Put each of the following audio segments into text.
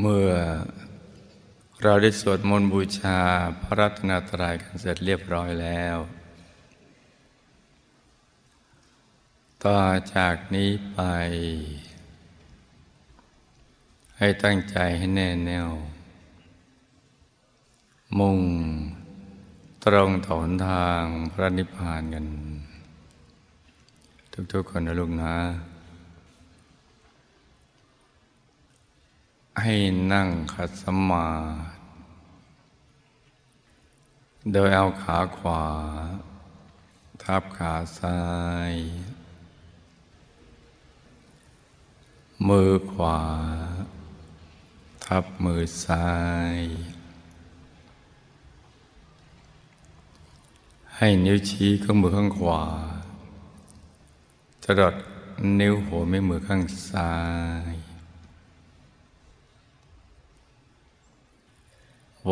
เมื่อเราได้สวดมนต์บูชาพระรัตนตรัยกันเสร็จเรียบร้อยแล้ว ต่อจากนี้ไป ให้ตั้งใจให้แน่แน่ว มุ่งตรงต่อนทางพระนิพพานกัน ทุกๆคนนะลูกนะ ให้นั่งขัดสมาธิโดยเอาขาขวา ทับขาซ้าย มือขวา ทับมือซ้าย ให้นิ้วชี้ข้างมือข้างขวาจะดดนิ้วหัวแม่มือข้างซ้าย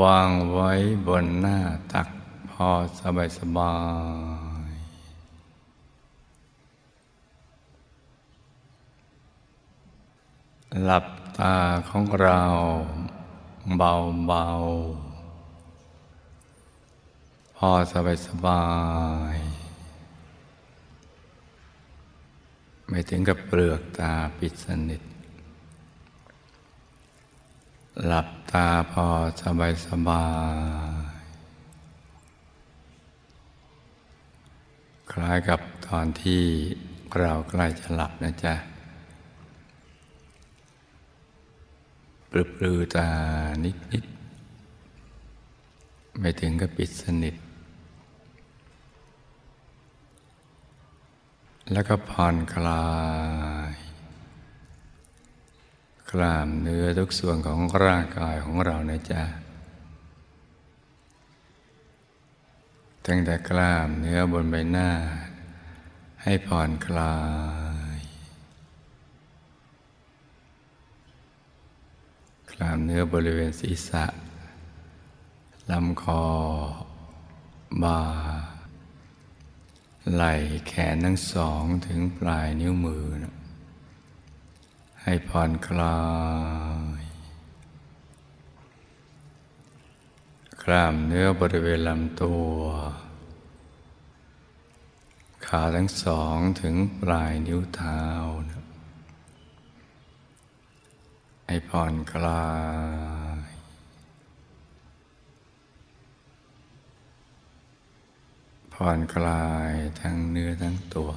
วางไว้บนหน้าตักพอสบายสบาย หลับตาของเราเบาเบาพอสบายสบาย ไม่ถึงกับเปลือกตาปิดสนิท หลับตาพอสบายสบาย คล้ายกับตอนที่เราใกล้จะหลับนะจ๊ะปลือปลือตานิดนิดไม่ถึงกับปิดสนิท แล้วก็ผ่อนคลาย กล้ามเนื้อทุกส่วนของร่างกายของเรานะจ๊ะตั้งแต่กล้ามเนื้อบนใบหน้า ให้ผ่อนคลาย กล้ามเนื้อบริเวณศีรษะลำคอ บ่า ไหล่แขนทั้งสองถึงปลายนิ้วมือนะ ให้ผ่อนคลาย กล้ามเนื้อบริเวณลำตัว ขาทั้งสองถึงปลายนิ้วเท้านะให้ผ่อนคลาย ผ่อนคลายทั้งเนื้อทั้งตัว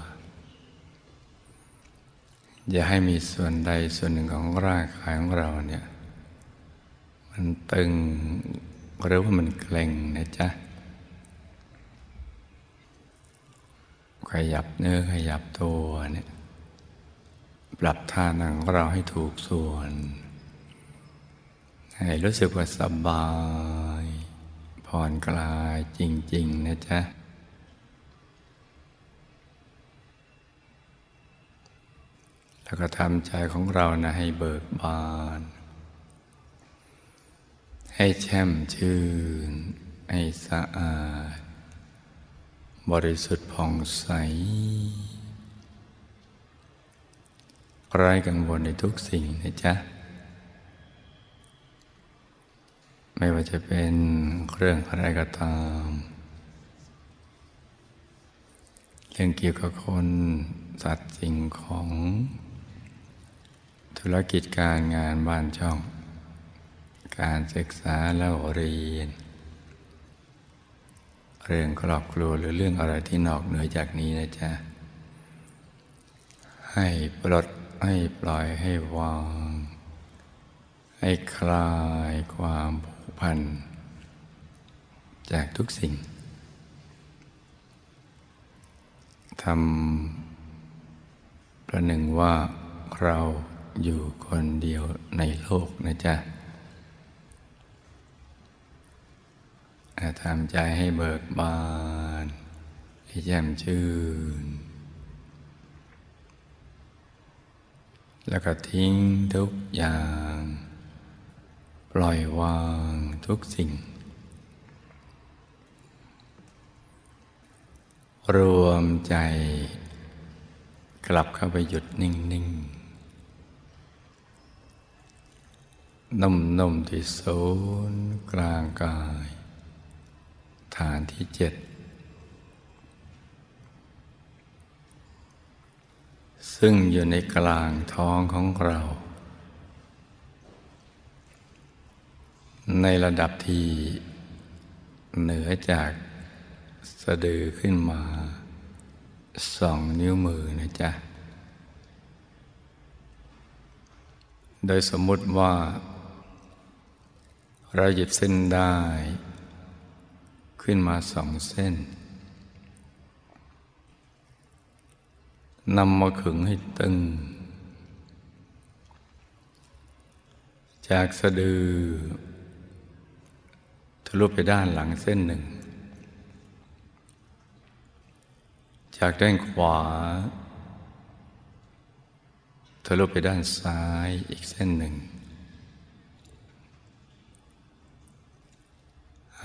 อย่าให้มีส่วนใดส่วนหนึ่งของร่างกายของเราเนี่ย มันตึงหรือว่ามันเกร็งนะจ๊ะ ขยับเนื้อขยับตัวเนี่ยปรับท่านั่งของเราให้ถูกส่วน ให้รู้สึกว่าสบาย ผ่อนคลายจริง ๆ นะจ๊ะ แล้วก็ทำใจของเรานะให้เบิกบาน ให้แช่มชื่น ให้สะอาด บริสุทธิ์ผ่องใส ไร้กังวลในทุกสิ่งนะจ๊ะ ไม่ว่าจะเป็นเรื่องอะไรก็ตาม เรื่องเกี่ยวกับคนสัตว์สิ่งของ ธุรกิจการงานบ้านช่อง การศึกษาแล้วเรียน เรื่องครอบครัวหรือเรื่องอะไรที่นอกเหนือจากนี้นะจ๊ะ ให้ปลดให้ปล่อยให้วาง ให้คลายความผูกพัน จากทุกสิ่งทำประหนึ่งว่าเรา อยู่คนเดียวในโลกนะจ๊ะทำใจให้เบิกบานให้แจ่มชื่น แล้วก็ทิ้งทุกอย่าง ปล่อยวางทุกสิ่ง รวมใจกลับเข้าไปหยุดนิ่ง ๆ นุ่มๆที่ศูนย์กลางกาย ฐานที่เจ็ดซึ่งอยู่ในกลางท้องของเรา ในระดับที่เหนือจากสะดือขึ้นมาสองนิ้วมือนะจ๊ะ โดยสมมุติว่า เราหยิบเส้นได้ ขึ้นมาสองเส้นนำมาขึงให้ตึง จากสะดือทะลุไปด้านหลังเส้นหนึ่ง จากด้านขวาทะลุไปด้านซ้ายอีกเส้นหนึ่ง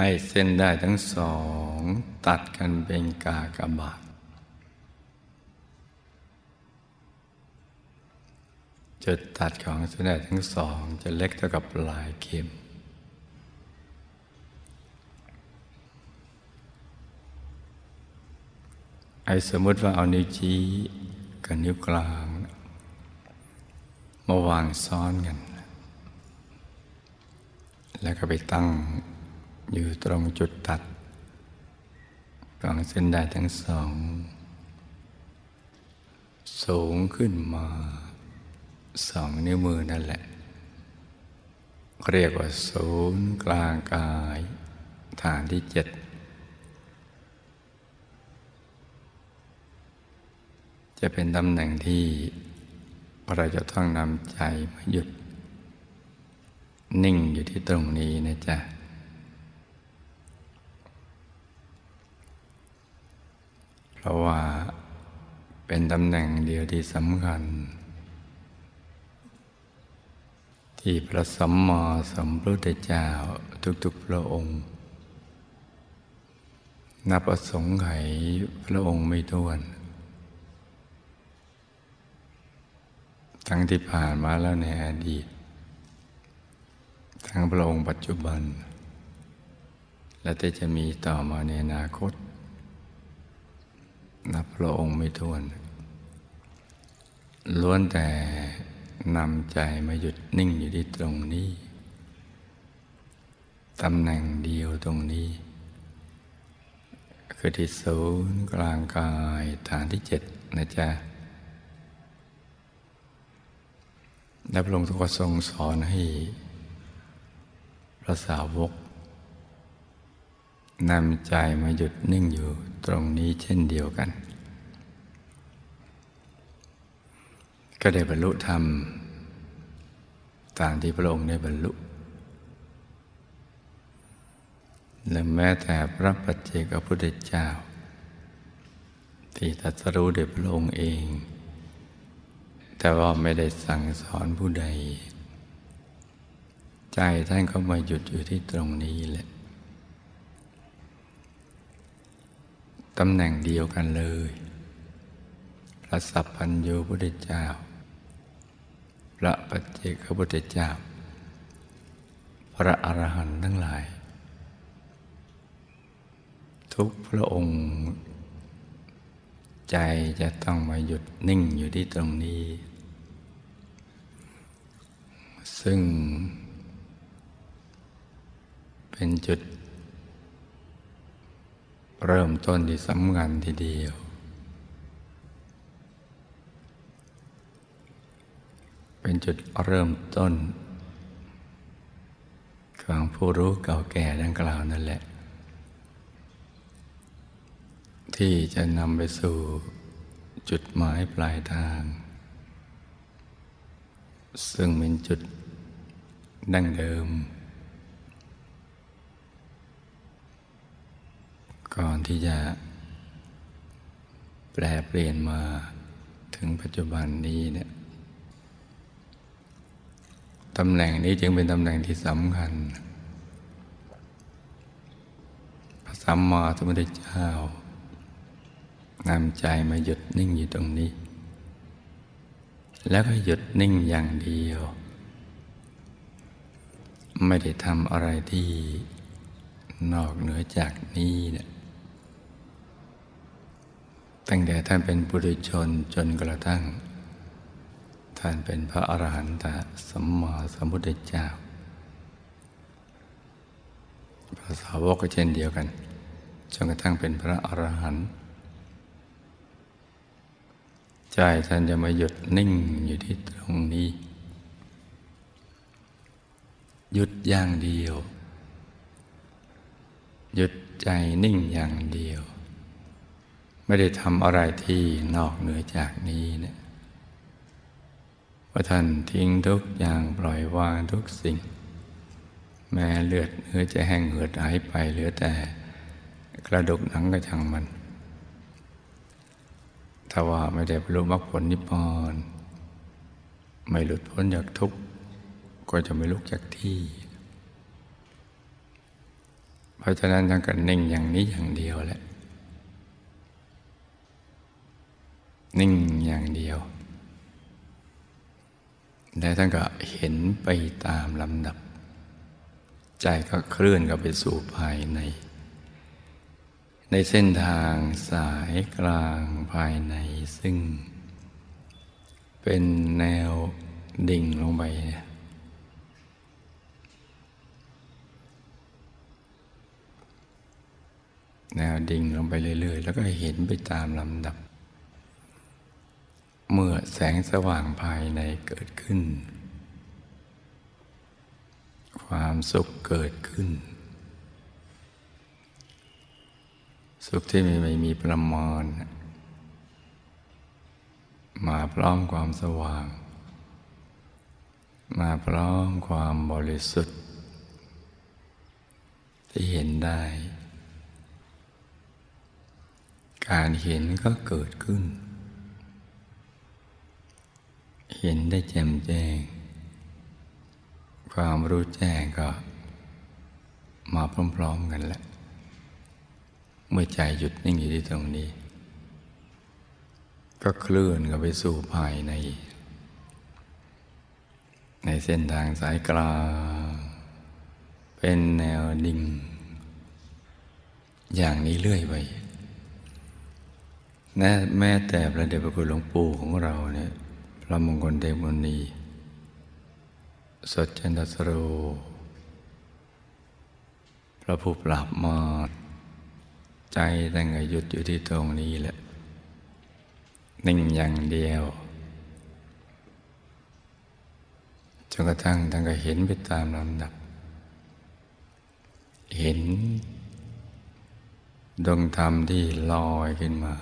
ให้เส้นได้ทั้งสอง ตัดกันเป็นกากบาท จุดตัดของเส้นได้ทั้งสองจะเล็กเท่ากับปลายเข็มไอ้สมมติว่าเอานิ้วชี้กับนิ้วกลางมาวางซ้อนกัน แล้วก็ไปตั้ง อยู่ตรงจุดตัดของเส้นได้ทั้งสอง สูงขึ้นมาสองนิ้วมือนั่นแหละ เรียกว่าศูนย์กลางกาย ฐานที่เจ็ดจะเป็นตำแหน่งที่เราจะต้องนำใจมาหยุด นิ่งอยู่ที่ตรงนี้นะจ๊ะ เพราะว่าเป็นตำแหน่งเดียวที่สำคัญ ที่พระสัมมาสัมพุทธเจ้าทุกๆพระองค์ นับประสงค์ไขพระองค์ไม่ท้วน ทั้งที่ผ่านมาแล้วในอดีต ทั้งพระองค์ปัจจุบัน และจะมีต่อมาในอนาคต นับพระองค์ไม่ท้วน ล้วนแต่นำใจมาหยุดนิ่งอยู่ที่ตรงนี้ตำแหน่งเดียวตรงนี้ คือที่ศูนย์กลางกายฐานที่เจ็ดนะจ๊ะและพระองค์ก็ทรงสอนให้พระสาวก นำใจมาหยุดนิ่งอยู่ตรงนี้เช่นเดียวกัน ก็ได้บรรลุธรรมตามที่พระองค์ได้บรรลุและแม้แต่พระปัจเจกพุทธเจ้า ที่ตรัสรู้โดยพระองค์เอง แต่ว่าไม่ได้สั่งสอนผู้ใด ใจท่านก็มาหยุดอยู่ที่ตรงนี้แหละ ตำแหน่งเดียวกันเลย พระสัพพัญญูพุทธเจ้า พระปัจเจกพุทธเจ้า พระอรหันต์ทั้งหลาย ทุกพระองค์ ใจจะต้องมาหยุดนิ่งอยู่ที่ตรงนี้ ซึ่งเป็นจุด เริ่มต้นที่สำคัญทีเดียว เป็นจุดเริ่มต้นของผู้รู้เก่าแก่ดังกล่าวนั่นแหละ ที่จะนำไปสู่จุดหมายปลายทาง ซึ่งเป็นจุดดั้งเดิม ก่อนที่จะแปลเปลี่ยนมาถึงปัจจุบันนี้เนี่ยตำแหน่งนี้จึงเป็นตำแหน่งที่สำคัญ พระสัมมาสัมพุทธเจ้านำใจมาหยุดนิ่งอยู่ตรงนี้ แล้วก็หยุดนิ่งอย่างเดียว ไม่ได้ทำอะไรที่นอกเหนือจากนี้เนี่ย ตั้งแต่ท่านเป็นปุถุชนจนกระทั่ง ท่านเป็นพระอรหันตสัมมาสัมพุทธเจ้าพระสาวกก็เช่นเดียวกันจนกระทั่งเป็นพระอรหันต์ใจท่านจะมาหยุดนิ่งอยู่ที่ตรงนี้ หยุดอย่างเดียว หยุดใจนิ่งอย่างเดียว ไม่ได้ทำอะไรที่นอกเหนือจากนี้เนี่ยว่าท่านทิ้งทุกอย่างปล่อยวางทุกสิ่ง แม้เลือดเนื้อจะแห้งเหือดหายไปเหลือแต่กระดูกหนังก็ช่างมันถ้าว่าไม่ได้บรรลุมรรคผลนิพพานไม่หลุดพ้นจากทุกข์ก็จะไม่ลุกจากที่ เพราะฉะนั้นท่านก็นิ่งอย่างนี้อย่างเดียวแหละ นิ่งอย่างเดียว และท่านก็เห็นไปตามลำดับ ใจก็เคลื่อนกับไปสู่ภายใน ในเส้นทางสายกลางภายในซึ่ง เป็นแนวดิ่งลงไปแนวดิ่งลงไปเรื่อย ๆ แล้วก็เห็นไปตามลำดับ เมื่อแสงสว่างภายในเกิดขึ้น ความสุขเกิดขึ้น สุขที่ไม่มีประมาณมาพร้อมความสว่าง มาพร้อมความบริสุทธิ์ ที่เห็นได้ การเห็นก็เกิดขึ้น เห็นได้แจ่มแจ้ง ความรู้แจ้งก็ มาพร้อมๆกันแหละ เมื่อใจหยุดนิ่งอยู่ที่ตรงนี้ ก็เคลื่อนกันไปสู่ภายใน ในเส้นทางสายกลางเป็นแนวดิ่ง อย่างนี้เรื่อยไปแม้แต่พระเดชพระคุณหลวงปู่ของเราเนี่ย ระมงคลเดชมุนี สดจันทสโร พระผู้ปราบมาใจตั้งแต่หยุดอยู่ที่ตรงนี้แหละ นิ่งอย่างเดียวจนกระทั่งทั้งก็เห็นไปตามลำดับ เห็นดวงธรรมที่ลอยขึ้นมา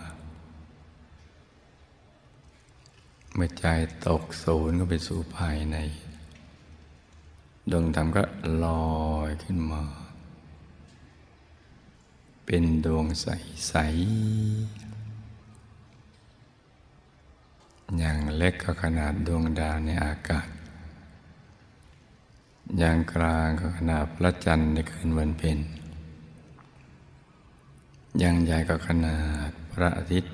เมื่อใจตกศูนย์ก็ไปสู่ภายใน ดวงธรรมก็ลอยขึ้นมา เป็นดวงใส ๆ อย่างเล็กก็ขนาดดวงดาวในอากาศ อย่างกลางก็ขนาดพระจันทร์ในคืนวันเพ็ญอย่างใหญ่ก็ขนาดพระอาทิตย์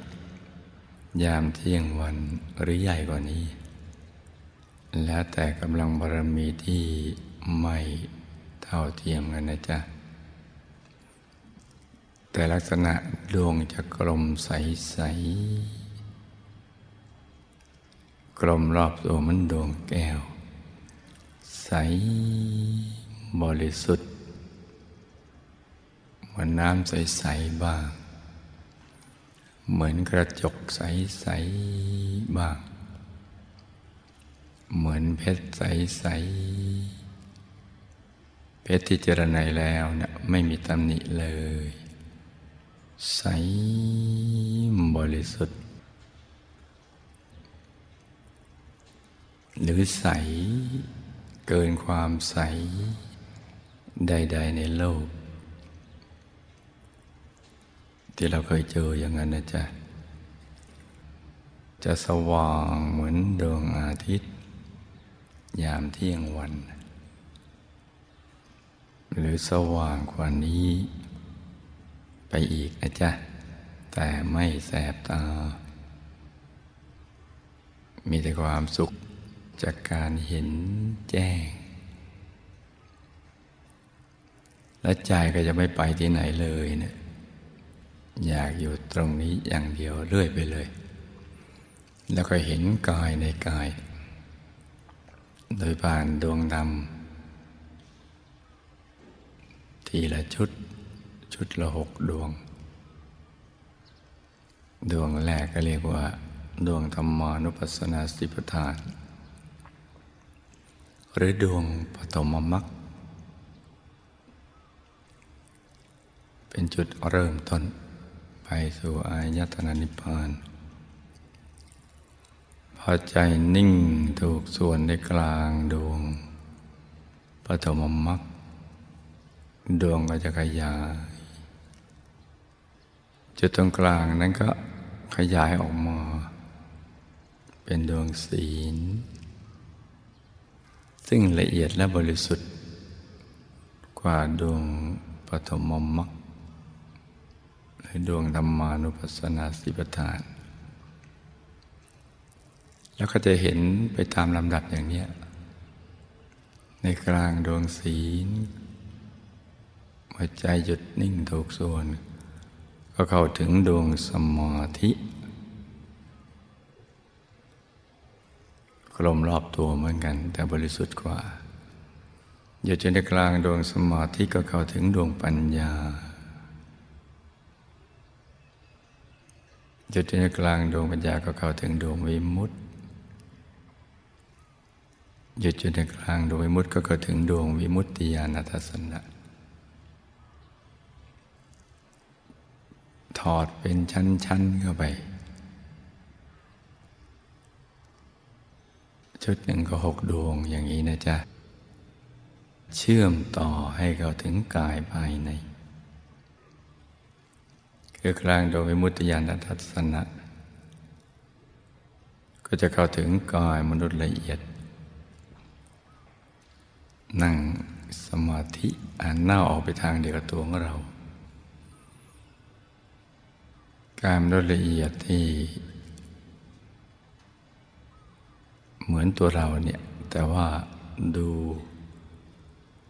ยามเที่ยงวันหรือใหญ่กว่านี้ แล้วแต่กำลังบารมีที่ไม่เท่าเทียมกันนะจ๊ะ แต่ลักษณะดวงจะกลมใส ๆ กลมรอบตัวมันดวงแก้ว ใสบริสุทธิ์เหมือนน้ำใส ๆ บ้าง เหมือนกระจกใส ๆ บ้าง เหมือนเพชรใส ๆ เพชรที่เจรไนแล้วเนะี่ยไม่มีตำหนิเลย ใสบริสุทธิ์ หรือใสเกินความใสใด ๆ ในโลก ที่เราเคยเจออย่างนั้นนะจ๊ะ จะสว่างเหมือนดวงอาทิตย์ ยามเที่ยงวัน หรือสว่างกว่านี้ ไปอีกนะจ๊ะ แต่ไม่แสบตา มีแต่ความสุขจากการเห็นแจ้ง และใจก็จะไม่ไปที่ไหนเลยเนะี่ย อยากอยู่ตรงนี้อย่างเดียวเรื่อยไปเลย แล้วก็เห็นกายในกาย โดยผ่านดวงดำทีละชุด ชุดละหกดวง ดวงแรกก็เรียกว่า ดวงธรรมานุปัสสนาสิปทานหรือดวงปฐมมรรคเป็นจุดเริ่มต้น ไปสู่อายตนะนิพพานพอใจนิ่งถูกส่วนในกลางดวงปฐมมรรคดวงก็จะขยาย จุดตรงกลางนั้นก็ขยายออกมา เป็นดวงศีล ซึ่งละเอียดและบริสุทธิ์ กว่าดวงปฐมมรรค ดวงธรรมานุปัสสนาสิปทาน แล้วก็จะเห็นไปตามลำดับอย่างนี้ ในกลางดวงศีลหัวใจหยุดนิ่งถูกส่วน ก็เข้าถึงดวงสมาธิกลมรอบตัวเหมือนกัน แต่บริสุทธิ์กว่าอยู่จนในกลางดวงสมาธิก็เข้าถึงดวงปัญญา จุดที่กลางดวงปัญญาก็เข้าถึงดวงวิมุตติหยุดจุดในกลางดวงวิมุตติก็เข้าถึงดวงวิมุตติญาณทัศนะถอดเป็นชั้นๆเข้าไป ชุดหนึ่งก็หกดวงอย่างนี้นะจ๊ะ เชื่อมต่อให้เขาถึงกายภายใน คือกลางโดยวิมุตติญาณทัศนะ ก็จะเข้าถึงกายมนุษย์ละเอียด นั่งสมาธิอ่านหน้าออกไปทางเดียวกับตัวของเรา กายมนุษย์ละเอียดที่ เหมือนตัวเราเนี่ย แต่ว่าดู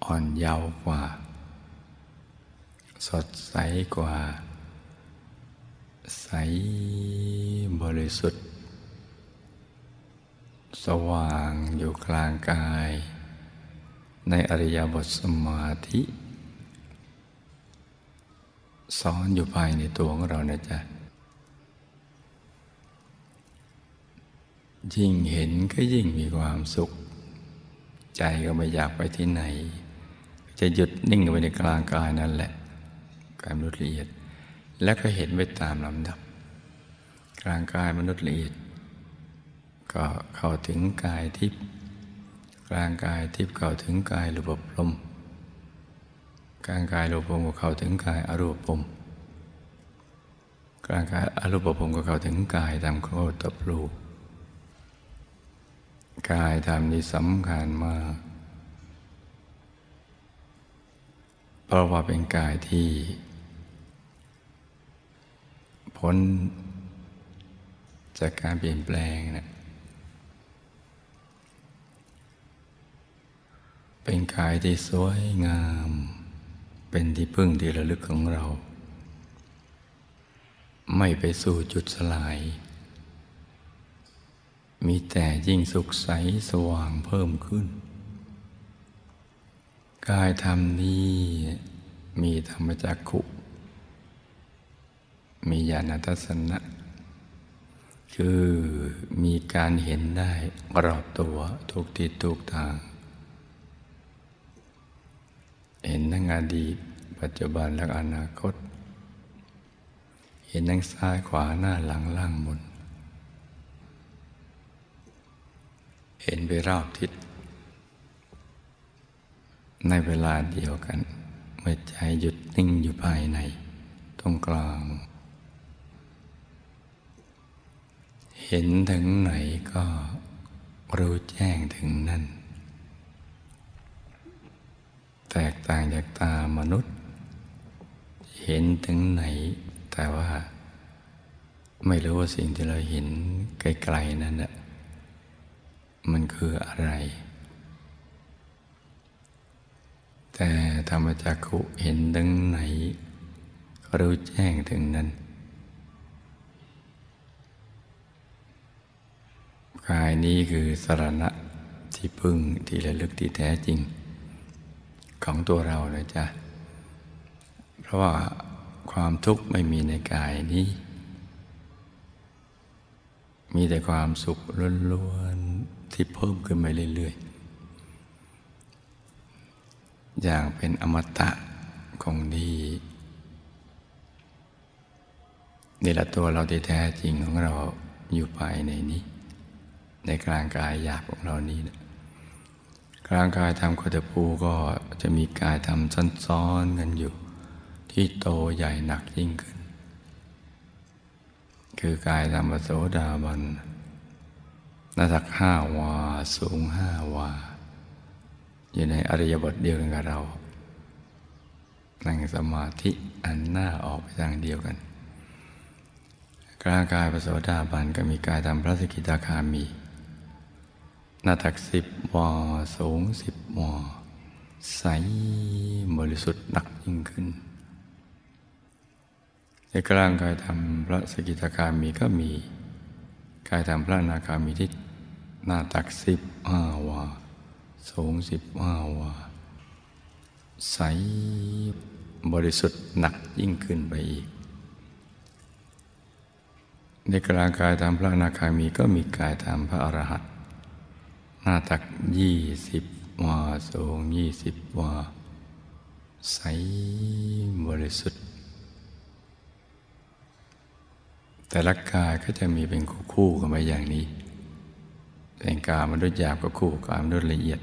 อ่อนเยาว์กว่า สดใสกว่า ใสบริสุทธิ์ สว่างอยู่กลางกาย ในอริยบทสมาธิซ้อนอยู่ภายในตัวของเรานะจ๊ะ ยิ่งเห็นก็ยิ่งมีความสุข ใจก็ไม่อยากไปที่ไหน จะหยุดนิ่งไว้ในกลางกายนั่นแหละ กายละเอียด แล้วก็เห็นไปตามลำดับกลางกายมนุษย์ละเอียด ก็เข้าถึงกายทิพย์กลางกายทิพย์เข้าถึงกายรูปลมกลางกายรูปลมก็เข้าถึงกายอรูปลมกลางกายอรูปภพก็เข้าถึงกายตามโคตรปลูกายธรรมนี้สำคัญมาก เพราะว่าเป็นกายที่ พ้นจากการเปลี่ยนแปลงนะเป็นกายที่สวยงาม เป็นที่พึ่งที่ระลึกของเรา ไม่ไปสู่จุดสลาย มีแต่ยิ่งสุขใสสว่างเพิ่มขึ้น กายธรรมนี้มีธรรมจักขุ มีญาณทัศนะ คือมีการเห็นได้รอบตัวทุกทิศทุกทาง เห็นทั้งอดีตปัจจุบันและอนาคต เห็นทั้งซ้ายขวาหน้าหลังล่างบน เห็นไปรอบทิศ ในเวลาเดียวกัน เมื่อใจหยุดนิ่งอยู่ภายในตรงกลาง เห็นถึงไหนก็รู้แจ้งถึงนั่น แตกต่างจากตามนุษย์ เห็นถึงไหน แต่ว่า ไม่รู้ว่าสิ่งที่เราเห็นไกลๆนั่นแหละมันคืออะไร แต่ธรรมจักขุเห็นดังไหน รู้แจ้งถึงนั้น กายนี้คือสรณะที่พึ่งที่ระลึกที่แท้จริง ของตัวเราเลยจ้ะเพราะว่าความทุกข์ไม่มีในกายนี้ มีแต่ความสุขล้วนๆที่เพิ่มขึ้นไปเรื่อยๆ อย่างเป็นอมตะคงดีนี่แหละตัวเราที่แท้จริงของเราอยู่ภายในนี้ ในกลางกายหยาบของเรานี้นะกลางกายทำโคตภูก็จะมีกายทำซ้อนๆกันอยู่ ที่โตใหญ่หนักยิ่งขึ้น คือกายธรรมโสดาบันนาทักห้าวา สูงห้าวา อยู่ในอริยบทเดียวกันกับเรา นั่งสมาธิอันหน้าออกไปทางเดียวกันกลางกายพระโสดาบันก็มีกายทำพระสกิทาคามี หน้าตักสิบวอสูงสิบวอใสบริสุทธิ์หนักยิ่งขึ้นในกลางกายทำพระสกิทาคามีก็มี กายทำพระนาคามีที่หน้าตักสิบห้าวาสูงสิบห้าวาใสบริสุทธิ์หนักยิ่งขึ้นไปอีก ในกลางกายตามพระนาคามีก็มีกายตามพระอรหันต หน้าตักยี่สิบวาสูงยี่สิบวา ใสบริสุทธิ์ แต่ละกายก็จะมีเป็นคู่กันไปอย่างนี้ เป็นกายมันุษย์หยาบก็คู่กายมนุษย์ละเอียด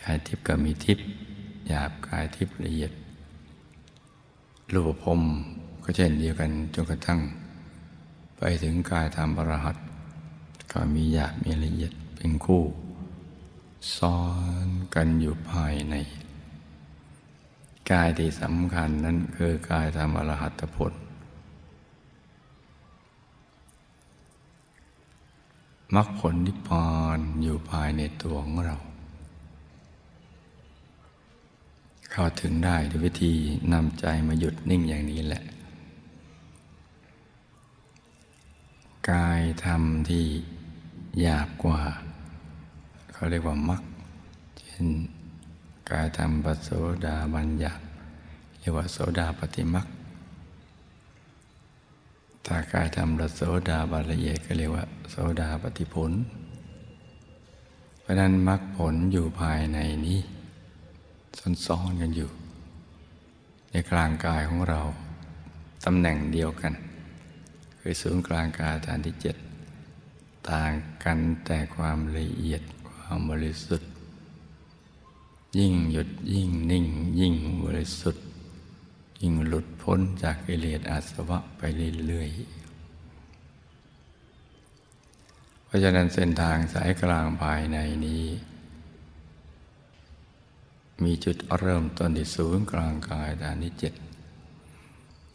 กายทิพย์ก็มีทิพย์หยาบกายทิพย์ละเอียด รูปภพก็เช่นเดียวกันจนกระทั่ง ไปถึงกายธรรมบรหัตก็มีหยาบมีละเอียด เป็นคู่ ซ้อนกันอยู่ภายใน กายที่สำคัญนั้นคือกายธรรมอรหัตผลมรรคผลนิพพานอยู่ภายในตัวของเรา เข้าถึงได้ด้วยวิธีนำใจมาหยุดนิ่งอย่างนี้แหละ กายธรรมที่หยาบกว่า เขาเรียกว่ามักเช่นกายธรรมปโสดาบัญญัติเรียกว่าโสดาปฏิมักถ้ากายธรรมปโสดาบัละเอียดก็เรียกว่า โสดาปฏิผล เพราะนั้นมรรคผลอยู่ภายในนี้ซ้อนๆกันอยู่ ในกลางกายของเราตำแหน่งเดียวกัน คือศูนย์กลางกายฐานที่เจ็ดต่างกันแต่ความละเอียด ความบริสุทธิ์ ยิ่งหยุดยิ่งนิ่ง ยิ่งบริสุทธิ์ ยิ่งหลุดพ้นจากกิเลสอาสวะไปเรื่อยๆ เพราะฉะนั้นเส้นทางสายกลางภายในนี้ มีจุดเริ่มต้นที่ศูนย์กลางกายฐานที่เจ็ด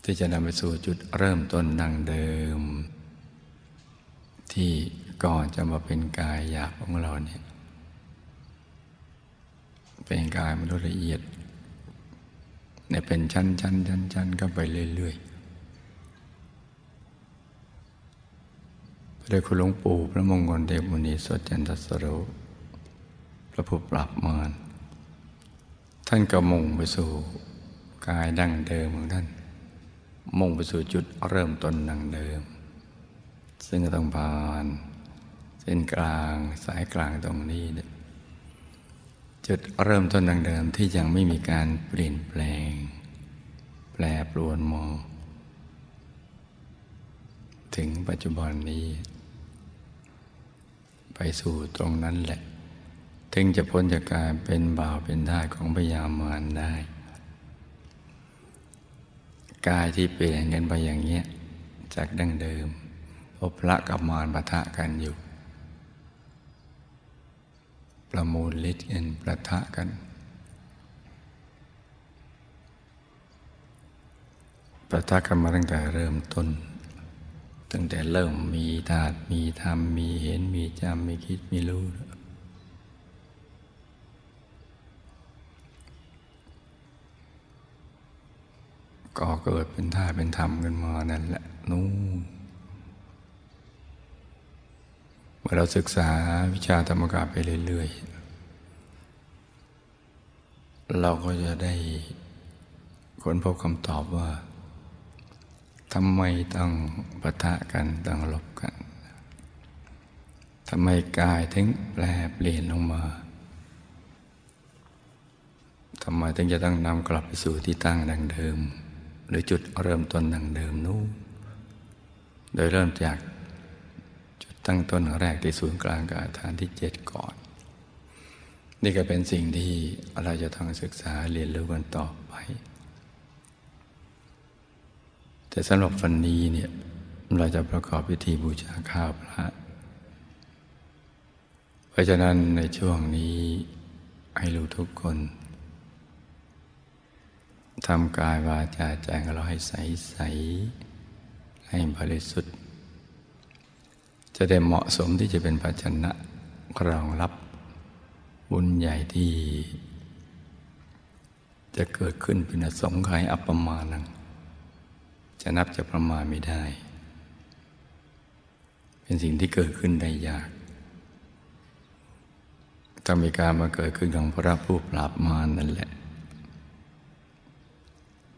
ที่จะนำไปสู่จุดเริ่มต้นดังเดิม ที่ก่อนจะมาเป็นกายหยาบของเราเนี่ย เป็นกายมนุษย์ละเอียดเนี่ยเป็นชั้นชั้นชั้นชั้นก็ไปเรื่อยๆพระเดชคุณหลวงปู่พระมงคลเดชมุนีสดจันทสโรพระผู้ปรับมารท่านก็มุ่งไปสู่กายดั้งเดิมของท่าน มุ่งไปสู่จุดเริ่มต้นดังเดิม ซึ่งต้องผ่าน เส้นกลางสายกลางตรงนี้ จุดเริ่มต้นดังเดิมที่ยังไม่มีการเปลี่ยนแปลง แปรปรวนมอง ถึงปัจจุบันนี้ ไปสู่ตรงนั้นแหละ ถึงจะพ้นจากการเป็นบ่าวเป็นได้ของพยามารได้ กายที่เปลี่ยนกันไปอย่างเงี้ยจากดั้งเดิมพบพระกับมารปะทะกันอยู่ ประมูลลิ์เอ็นประทะกัน ประทะกันมาตั้งแต่เริ่มต้น ตั้งแต่เริ่มมีธาตุมีธรรม มีเห็นมีจำมีคิดมีรู้ก่อเกิดเป็นธาตุเป็นธรรมกันมานั่นแหละนู่น เมื่อเราศึกษาวิชาธรรมกาไปเรื่อยๆ เราก็จะได้ค้นพบคำตอบว่าทำไมต้องปะทะกันต้องลบกันทำไมกายถึงแปรเปลี่ยนลงมาทำไมถึงจะต้องนำกลับไปสู่ที่ตั้งดังเดิม หรือจุดเริ่มต้นดังเดิมนู้นโดยเริ่มจาก ตั้งต้นแรกที่ศูนย์กลางกายฐานที่เจ็ดก่อน นี่ก็เป็นสิ่งที่เราจะต้องศึกษาเรียนรู้กันต่อไป แต่สำหรับวันนี้เนี่ยเราจะประกอบพิธีบูชาข้าวพระ เพราะฉะนั้นในช่วงนี้ให้รู้ทุกคนทำกายวาจาใจของเราให้ใสใสให้บริสุทธิ์ จะได้เหมาะสมที่จะเป็นภาชนะรองรับบุญใหญ่ที่ จะเกิดขึ้นเป็นสงไขยอัปปมาณัง จะนับจะประมาณไม่ได้ เป็นสิ่งที่เกิดขึ้นได้ยากต้องมีการมาเกิดขึ้นของพระผู้ปราบมารนั่นแหละ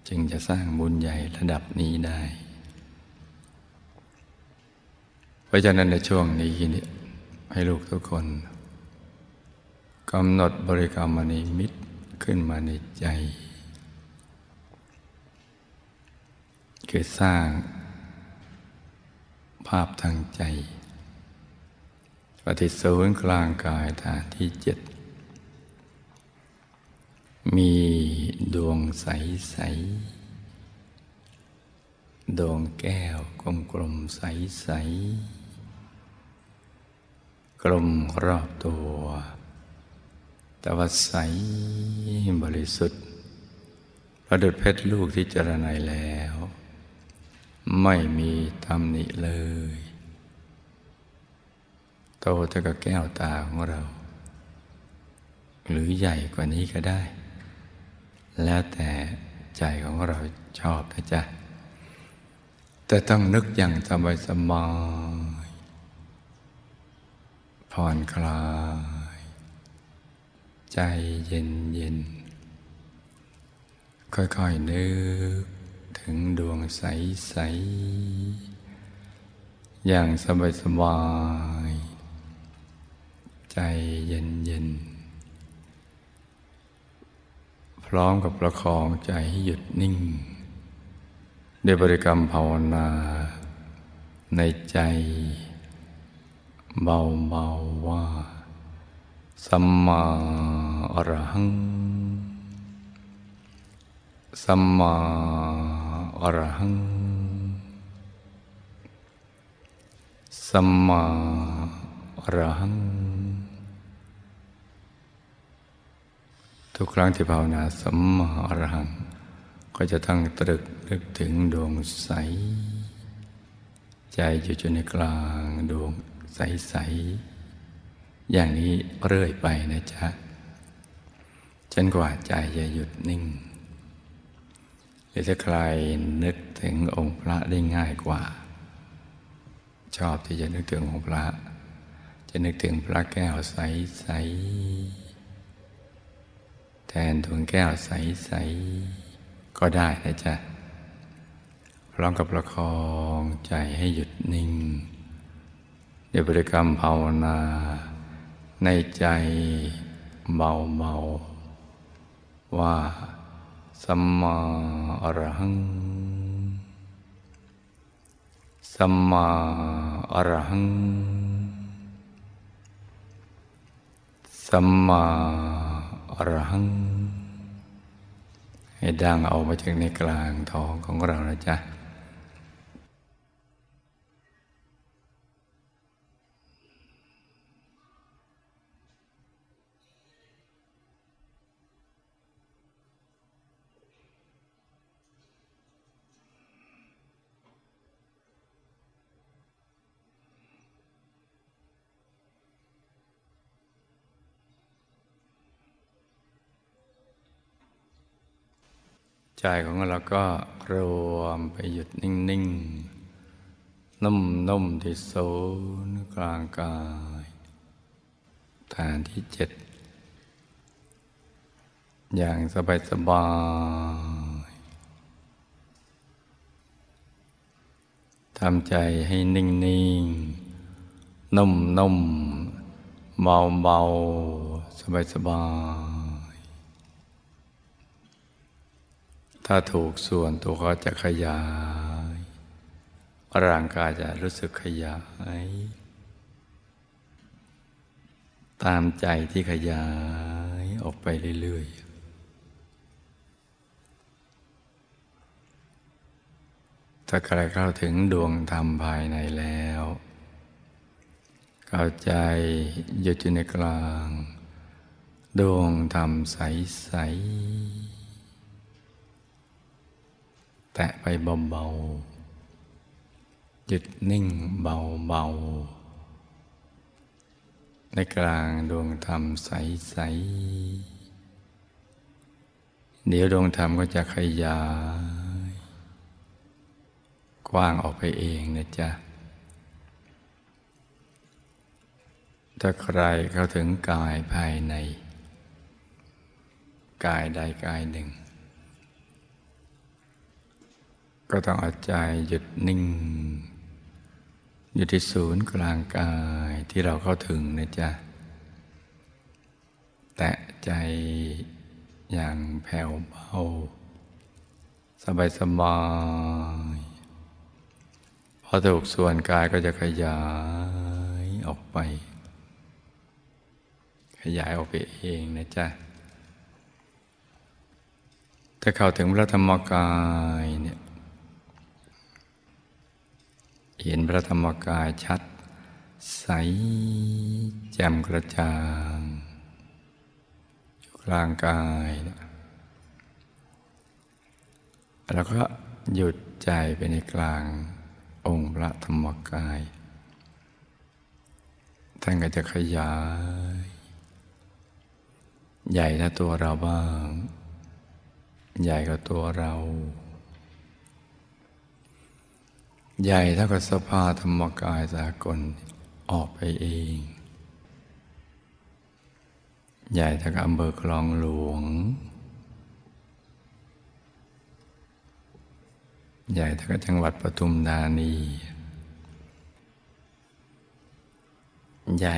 จึงจะสร้างบุญใหญ่ระดับนี้ได้ เพ ราะฉะนั้นในช่วงนี้นี่ให้ลูกทุกคนกำหนดบริกรรมนิมิตขึ้นมาในใจ คือสร้างภาพทางใจ ปฏิสูนกลางกายฐานที่เจ็ด มีดวงใสใสดวงแก้วกลมกลมใสใส กลมรอบตัว แต่ว่าใสบริสุทธิ์ประดุดเพชรลูกที่เจรไนแล้ว ไม่มีตำหนิเลย โตเท่ากับแก้วตาของเรา หรือใหญ่กว่านี้ก็ได้ แล้วแต่ใจของเราชอบนะจ๊ะแต่ต้องนึกอย่างสบายสบาย ผ่อนคลาย ใจเย็นเย็น ค่อยๆนึกถึงดวงใส ๆ อย่างสบายสบายใจเย็นเย็น พร้อมกับประคองใจให้หยุดนิ่งด้วยบริกรรมภาวนาในใจ เบาๆว่า สัมมาอรหัง สัมมาอรหัง สัมมาอรหัง ทุกครั้งที่ภาวนาสัมมาอรหัง ก็จะตั้งตรึกนึกถึงดวงใส ใจอยู่จุในกลางดวง ใส ๆ อย่างนี้เรื่อยไปนะจ๊ะจนกว่าใจจะหยุดนิ่ง หรือถ้าใครนึกถึงองค์พระได้ง่ายกว่า ชอบที่จะนึกถึงองค์พระ จะนึกถึงพระแก้วใส ๆ แทนดวงแก้วใส ๆ ก็ได้นะจ๊ะพร้อมกับประคองใจให้หยุดนิ่ง ในบริกรรมภาวนา ในใจเบาๆว่าสัมมาอรหัง สัมมาอรหัง สัมมาอรหัง ให้ดังออกมาจากในกลางท้องของเรานะจ๊ะ ใจของเราก็รวมไปหยุดนิ่งๆ นุ่มๆที่ศูนย์กลางกายฐานที่เจ็ด อย่างสบายๆทำใจให้นิ่งๆนุ่มๆเบาๆสบาย ถ้าถูกส่วนตัวก็จะขยาย ร่างกายจะรู้สึกขยาย ตามใจที่ขยายออกไปเรื่อยๆถ้าใครเข้าถึงดวงธรรมภายในแล้ว เข้าใจหยุดอยู่ในกลาง ดวงธรรมใส ๆ แตะไปเบาๆหยุดนิ่งเบาๆ ในกลางดวงธรรมใสๆ เดี๋ยวดวงธรรมก็จะขยาย กว้างออกไปเองนะจ๊ะ ถ้าใครเข้าถึงกายภายใน กายใดกายหนึ่ง ก็ต้องเอาใจหยุดนิ่ง อยู่ที่ศูนย์กลางกายที่เราเข้าถึงนะจ๊ะ แตะใจอย่างแผ่วเบา สบายสบายพอถูกส่วนกายก็จะขยายออกไป ขยายออกไปเองนะจ๊ะถ้าเข้าถึงพระธรรมกายเนี่ย เห็นพระธรรมกายชัด ใสแจ่มกระจ่างอยู่กลางกายแล้วก็หยุดใจไปในกลางองค์พระธรรมกาย ท่านก็จะขยาย ใหญ่ถ้าตัวเราบ้าง ใหญ่กว่าตัวเรา ใหญ่เท่ากับสภาธรรมกายสากลออกไปเอง ใหญ่เท่ากับอำเภอคลองหลวง ใหญ่เท่ากับจังหวัดปทุมธานี ใหญ่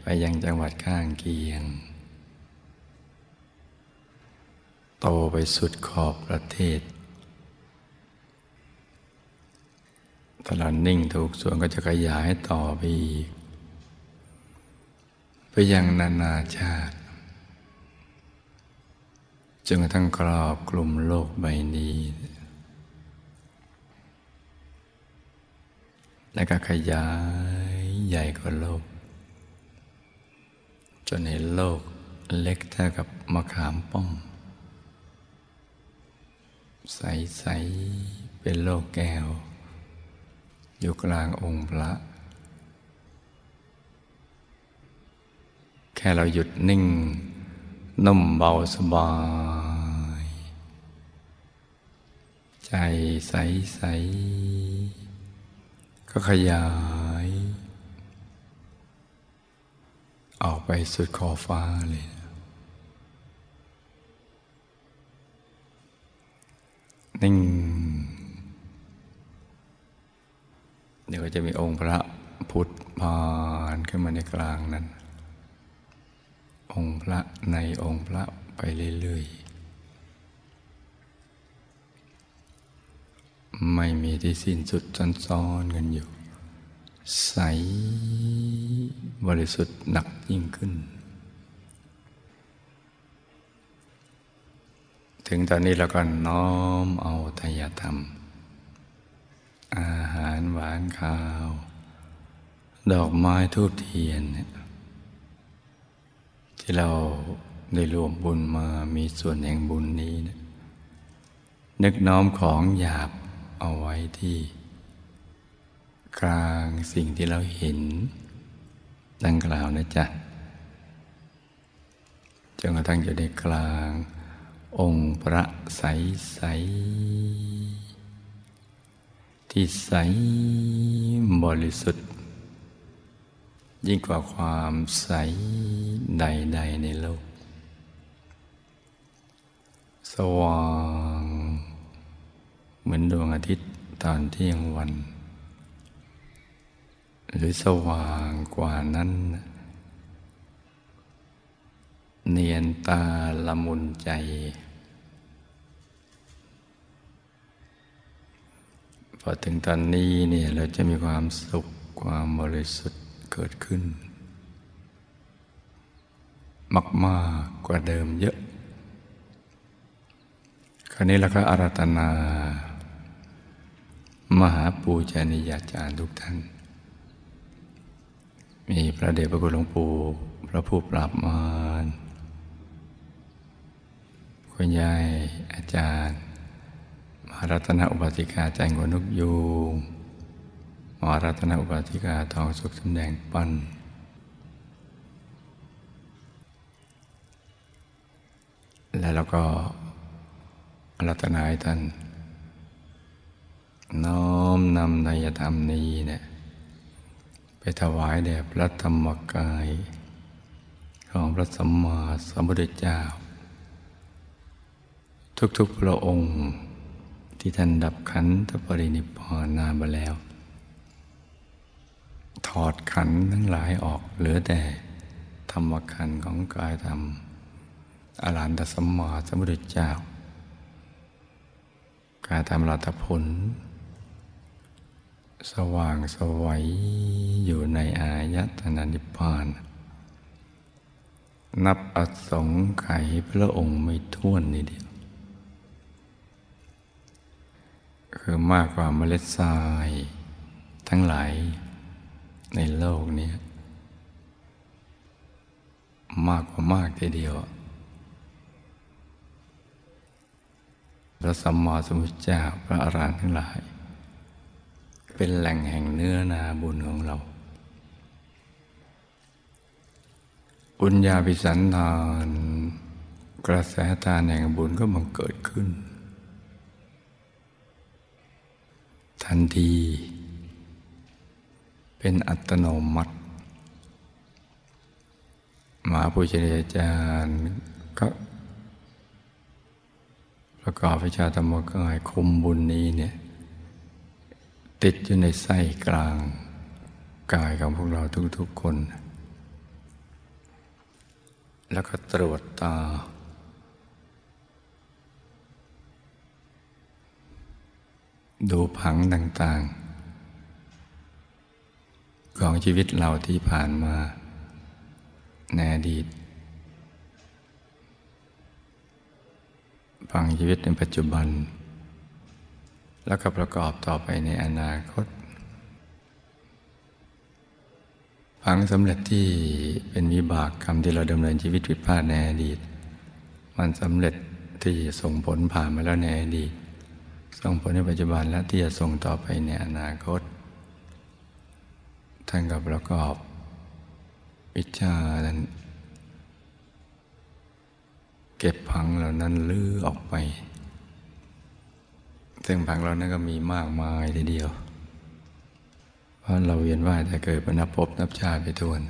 ไปยังจังหวัดข้างเคียง โตไปสุดขอบประเทศ ถ้าเรานิ่งถูกส่วนก็จะขยายต่อไปอีก ไปยังนานาชาติจนกระทั่งครอบกลุ่มโลกใบนี้ และก็ขยายใหญ่กว่าโลก จนเห็นโลกเล็กเท่ากับมะขามป้อม ใส ๆ เป็นโลกแก้ว อยู่กลางองค์พระ แค่เราหยุดนิ่ง นุ่มเบาสบาย ใจใสใสก็ขยาย ออกไปสุดขอฟ้าเลย นิ่ง เดี๋ยวก็จะมีองค์พระพุทธพานขึ้นมาในกลางนั้น องค์พระในองค์พระไปเรื่อยๆ ไม่มีที่สิ้นสุดซ้อนๆกันอยู่ ใสบริสุทธิ์หนักยิ่งขึ้น ถึงตอนนี้เราก็น้อมเอาทายธรรม อาหารหวานข้าว ดอกไม้ทูบเทียน ที่เราได้รวมบุญมามีส่วนแห่งบุญนี้นะนึกน้อมของหยาบเอาไว้ที่ กลางสิ่งที่เราเห็น ดังกล่าวนะจ๊ะจนกระทั่งจะได้กลาง องค์พระใสใส ที่ใสบริสุทธิ์ ยิ่งกว่าความใสใด ๆ ในโลก สว่าง เหมือนดวงอาทิตย์ตอนเที่ยงวัน หรือสว่างกว่านั้น เนียนตาละมุนใจ อถึงตอนนี้เนี่ยเราจะมีความสุขความบริสุทธิ์เกิดขึ้น มากๆกว่าเดิมเยอะ คราวนี้เราก็อารัตนา มหาปูชนียาจารย์ทุกท่าน มีพระเดชพระคุณหลวงปู่พระผู้ปราบมารคุณยายอาจารย์ มหารัตนอุบาสิกาใจงวนุกยูงมหารัตนอุบาสิกาทองสุขสำแดงปั้นแล้วเราก็รัตนาให้ท่านน้อมนำนยธรรมนี้เนี่ยไปถวายแด่พระธรรมกาย ของพระสัมมาสัมพุทธเจ้า ทุกๆพระองค์ ที่ท่านดับขันธปรินิพพานนานไปแล้ว ถอดขันทั้งหลายออกเหลือแต่ธรรมขันของกายธรรมอรหันตสมมาสมุทธเจ้ากายธรรมรัตผล สว่างสวัยอยู่ในอายตนะนิพพาน นับอสงไขยพระองค์ไม่ท้วนนีเดียว คือมากกว่าเมล็ดทราย ทั้งหลายในโลกนี้ มากกว่ามากทีเดียว พระสัมมาสัมพุทธเจ้าพระอรหันต์ทั้งหลาย เป็นแหล่งแห่งเนื้อนาบุญของเราบุญญาภิสันทานกระแสทานแห่งบุญก็บังเกิดขึ้น ทันที เป็นอัตโนมัติมหาผู้เจริญอาจารย์ก็ประกอบวิชาธรรมกายคุมบุญนี้เนี่ยติดอยู่ในไส้กลางกายของพวกเราทุกๆคน แล้วก็ตรวจตา ดูผังต่างๆ ของชีวิตเราที่ผ่านมาในอดีต ฟังชีวิตในปัจจุบัน แล้วก็ประกอบต่อไปในอนาคตฟังสำเร็จที่เป็นวิบากกรรมที่เราดำเนินชีวิตผิดพลาดในอดีต มันสำเร็จที่ส่งผลผ่านมาแล้วในอดีต ส่งผลในปัจจุบันและที่จะส่งต่อไปในอนาคต ท่านกับประกอบวิชานั้นเก็บพังเหล่านั้นลื้อออกไป ซึ่งพังเหล่านั้นก็มีมากมายทีเดียว เพราะเราเวียนว่ายแต่เกิดเป็นนับพบนับชาติไปทวน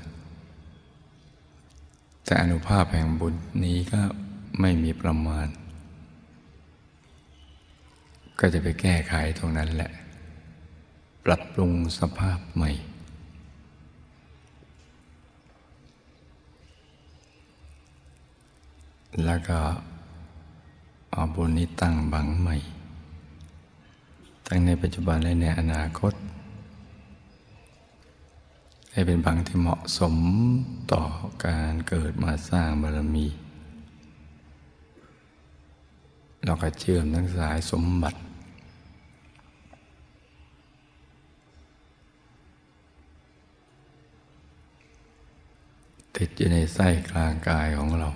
แต่อนุภาพแห่งบุญนี้ก็ไม่มีประมาณ ก็จะไปแก้ไขตรงนั้นแหละ ปรับปรุงสภาพใหม่ แล้วก็เอาบุญนี้ตั้งบังใหม่ ตั้งในปัจจุบันและในอนาคต ให้เป็นบังที่เหมาะสมต่อการเกิดมาสร้างบารมีเราก็เชื่อมทั้งสายสมบัติ ติดอยู่ในไส้กลางกายของเรา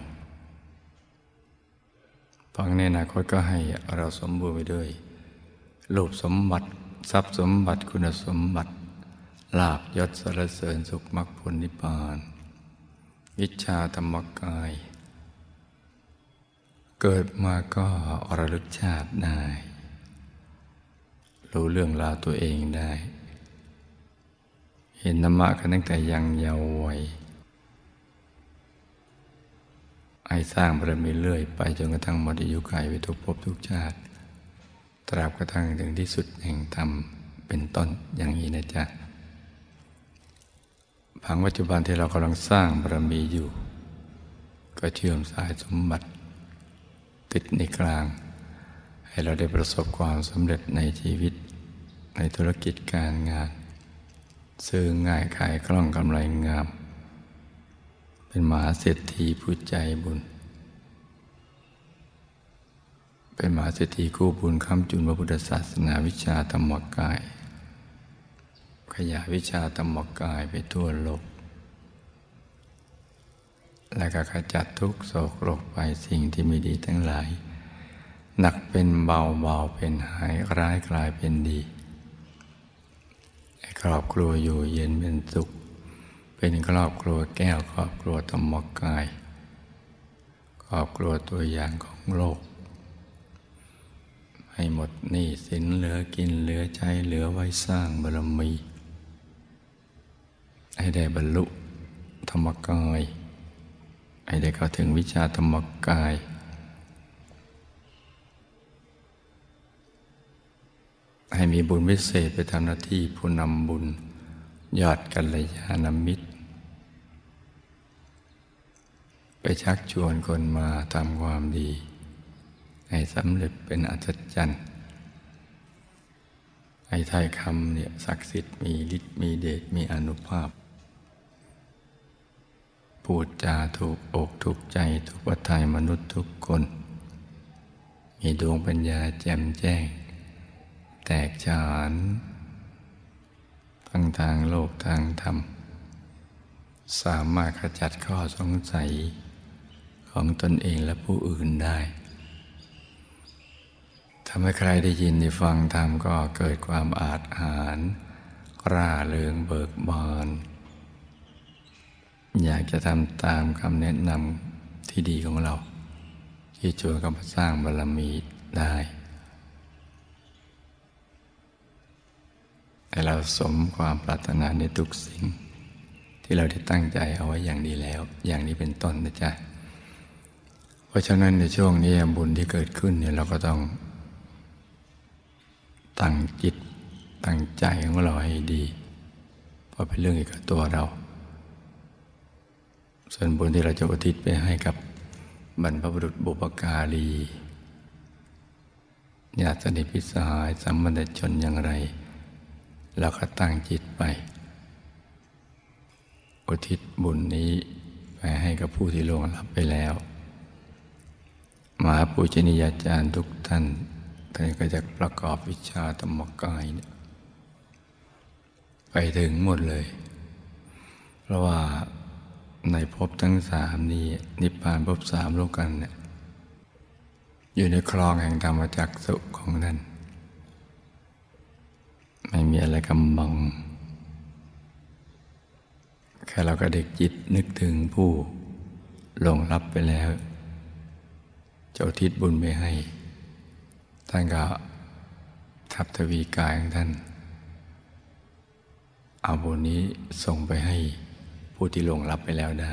ฟังในอนาคตก็ให้เราสมบูรณ์ไปด้วยรูปสมบัติทรัพย์สมบัติคุณสมบัติลาบยศสรรเสริญสุขมรรคผลนิพพาน วิชาธรรมกาย เกิดมาก็ระลึกชาติได้ รู้เรื่องราวตัวเองได้ เห็นธรรมะกันตั้งแต่ยังเยาว์วัย ให้สร้างบารมีเรื่อยไปจนกระทั่งหมดอายุขัยไปทุกภพทุกชาติ ตราบกระทั่งถึงที่สุดแห่งธรรมเป็นต้นอย่างนี้นะจ๊ะผังปัจจุบันที่เรากำลังสร้างบารมีอยู่ ก็เชื่อมสายสมบัติ ติดในกลาง ให้เราได้ประสบความสำเร็จในชีวิต ในธุรกิจการงาน ซื้อง่ายขายคล่องกำไรงาม เป็นมหาเศรษฐีผู้ใจบุญ เป็นมหาเศรษฐีคู่บุญค้ำจุนพระพุทธศาสนาวิชาธรรมกาย ขยายวิชาธรรมกายไปทั่วโลก และก็ขจัดทุกโศกโรคไปสิ่งที่ไม่ดีทั้งหลาย หนักเป็นเบาเบาเป็นหายร้ายกลายเป็นดีครอบครัวอยู่เย็นเป็นสุข เป็นครอบครัวแก้วครอบครัวธรรมกาย ครอบครัวตัวอย่างของโลก ให้หมดหนี้สินเหลือกินเหลือใช้เหลือไว้สร้างบารมี ให้ได้บรรลุธรรมกาย ให้ได้เข้าถึงวิชาธรรมกาย ให้มีบุญวิเศษไปทำหน้าที่ผู้นำบุญยอดกัลยาณมิตร ไปชักชวนคนมาทำความดี ให้สำเร็จเป็นอัศจรรย์ให้ท้ายคำเนี่ยศักดิ์สิทธิ์มีฤทธิ์มีเดชมีอนุภาพ พูดจาถูกอกถูกใจถูกวัฏยมนุษย์ทุกคน มีดวงปัญญาแจ่มแจ้ง แตกฉานทั้งทางโลกทางธรรม สามารถขจัดข้อสงสัย ของตนเองและผู้อื่นได้ทำให้ใครได้ยินได้ฟังธรรมก็เกิดความอาจหารร่าเริงเบิกบานอยากจะทำตามคำแนะนำที่ดีของเรา ที่ช่วยกันสร้างบารมีได้ให้เราสมความปรารถนาในทุกสิ่ง ที่เราได้ตั้งใจเอาไว้อย่างดีแล้ว อย่างนี้เป็นต้นนะจ๊ะ เพราะฉะนั้นในช่วงนี้บุญที่เกิดขึ้นเนี่ยเราก็ต้องตั้งจิตตั้งใจของเราให้ดีเพราะเป็นเรื่องเกี่ยวกับตัวเรา ส่วนบุญที่เราจะอุทิศไปให้กับบรรพบุรุษบุปการีญาติสนิทพิสายสัมบันชนอย่างไรเราก็ตั้งจิตไป อุทิศบุญนี้ไปให้กับผู้ที่ล่วงลับไปแล้ว มหาปูชนียาจารย์ทุกท่านท่านก็จะประกอบวิชาธรรมกาย ไปถึงหมดเลย เพราะว่าในภพทั้งสามนี้นิพพานภพสามโลกันเนี่ยอยู่ในคลองแห่งธรรมจักสุของท่านไม่มีอะไรกำบัง แค่เราก็เด็กจิตนึกถึงผู้ลงรับไปแล้ว เจ้าทิศบุญไปให้ ท่านก็ทับทวีกายของท่าน เอาบุญนี้ส่งไปให้ผู้ที่ลงรับไปแล้วได้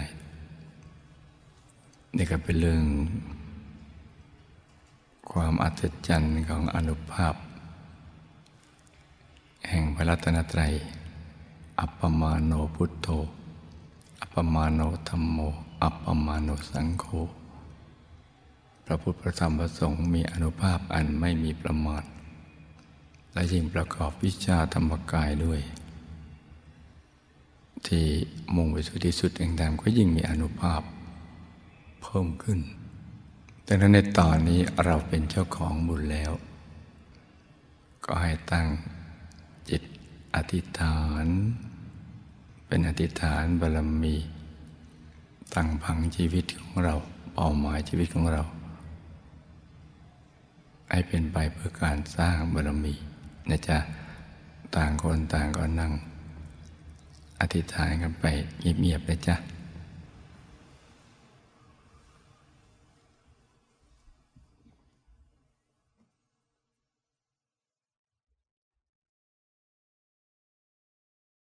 นี่ก็เป็นเรื่อง ความอัศจรรย์ของอนุภาพ แห่งพระรัตนตรัย อัปปมาโนพุทโธ อัปปมาโนธรรมโม อัปปมาโนสังโฆ ระพุทธพระธรรมพระสงฆ์มีอนุภาพอันไม่มีประมาณและยิ่งประกอบวิชาธรรมกายด้วย ที่มุ่งไปสู่ที่สุดแห่งธรรมก็ยิ่งมีอนุภาพเพิ่มขึ้นดังนั้นในตอนนี้เราเป็นเจ้าของบุญแล้ว ก็ให้ตั้งจิตอธิษฐาน เป็นอธิษฐานบารมี ตั้งพังชีวิตของเราเป้าหมายชีวิตของเรา ให้เป็นไปเพื่อการสร้างบารมีนะจ๊ะต่างคนต่างก็นั่ง อธิษฐานกันไปเงียบๆเลยจ้ะ